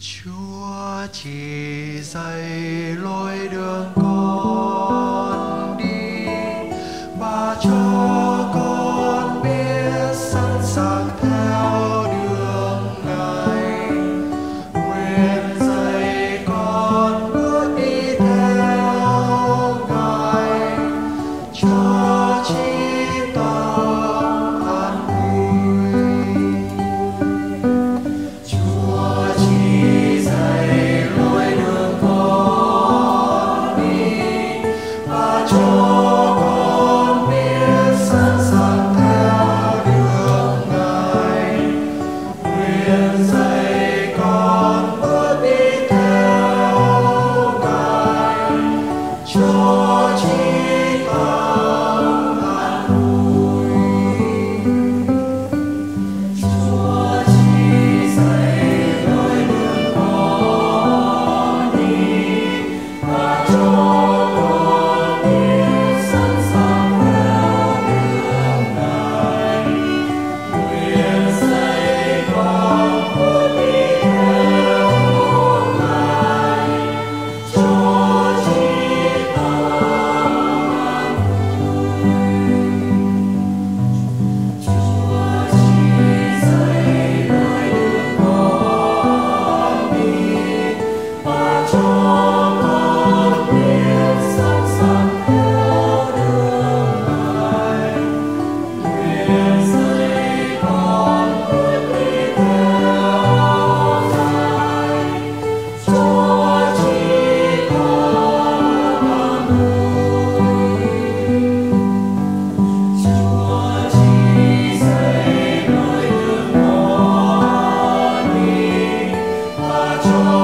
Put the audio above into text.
Chúa chỉ dạy lối đường con đi, và cho con biết sẵn sàng theo đường Ngài. Nguyện dạy con bước đi theo Ngài. Cho chỉ Lord. Senhor.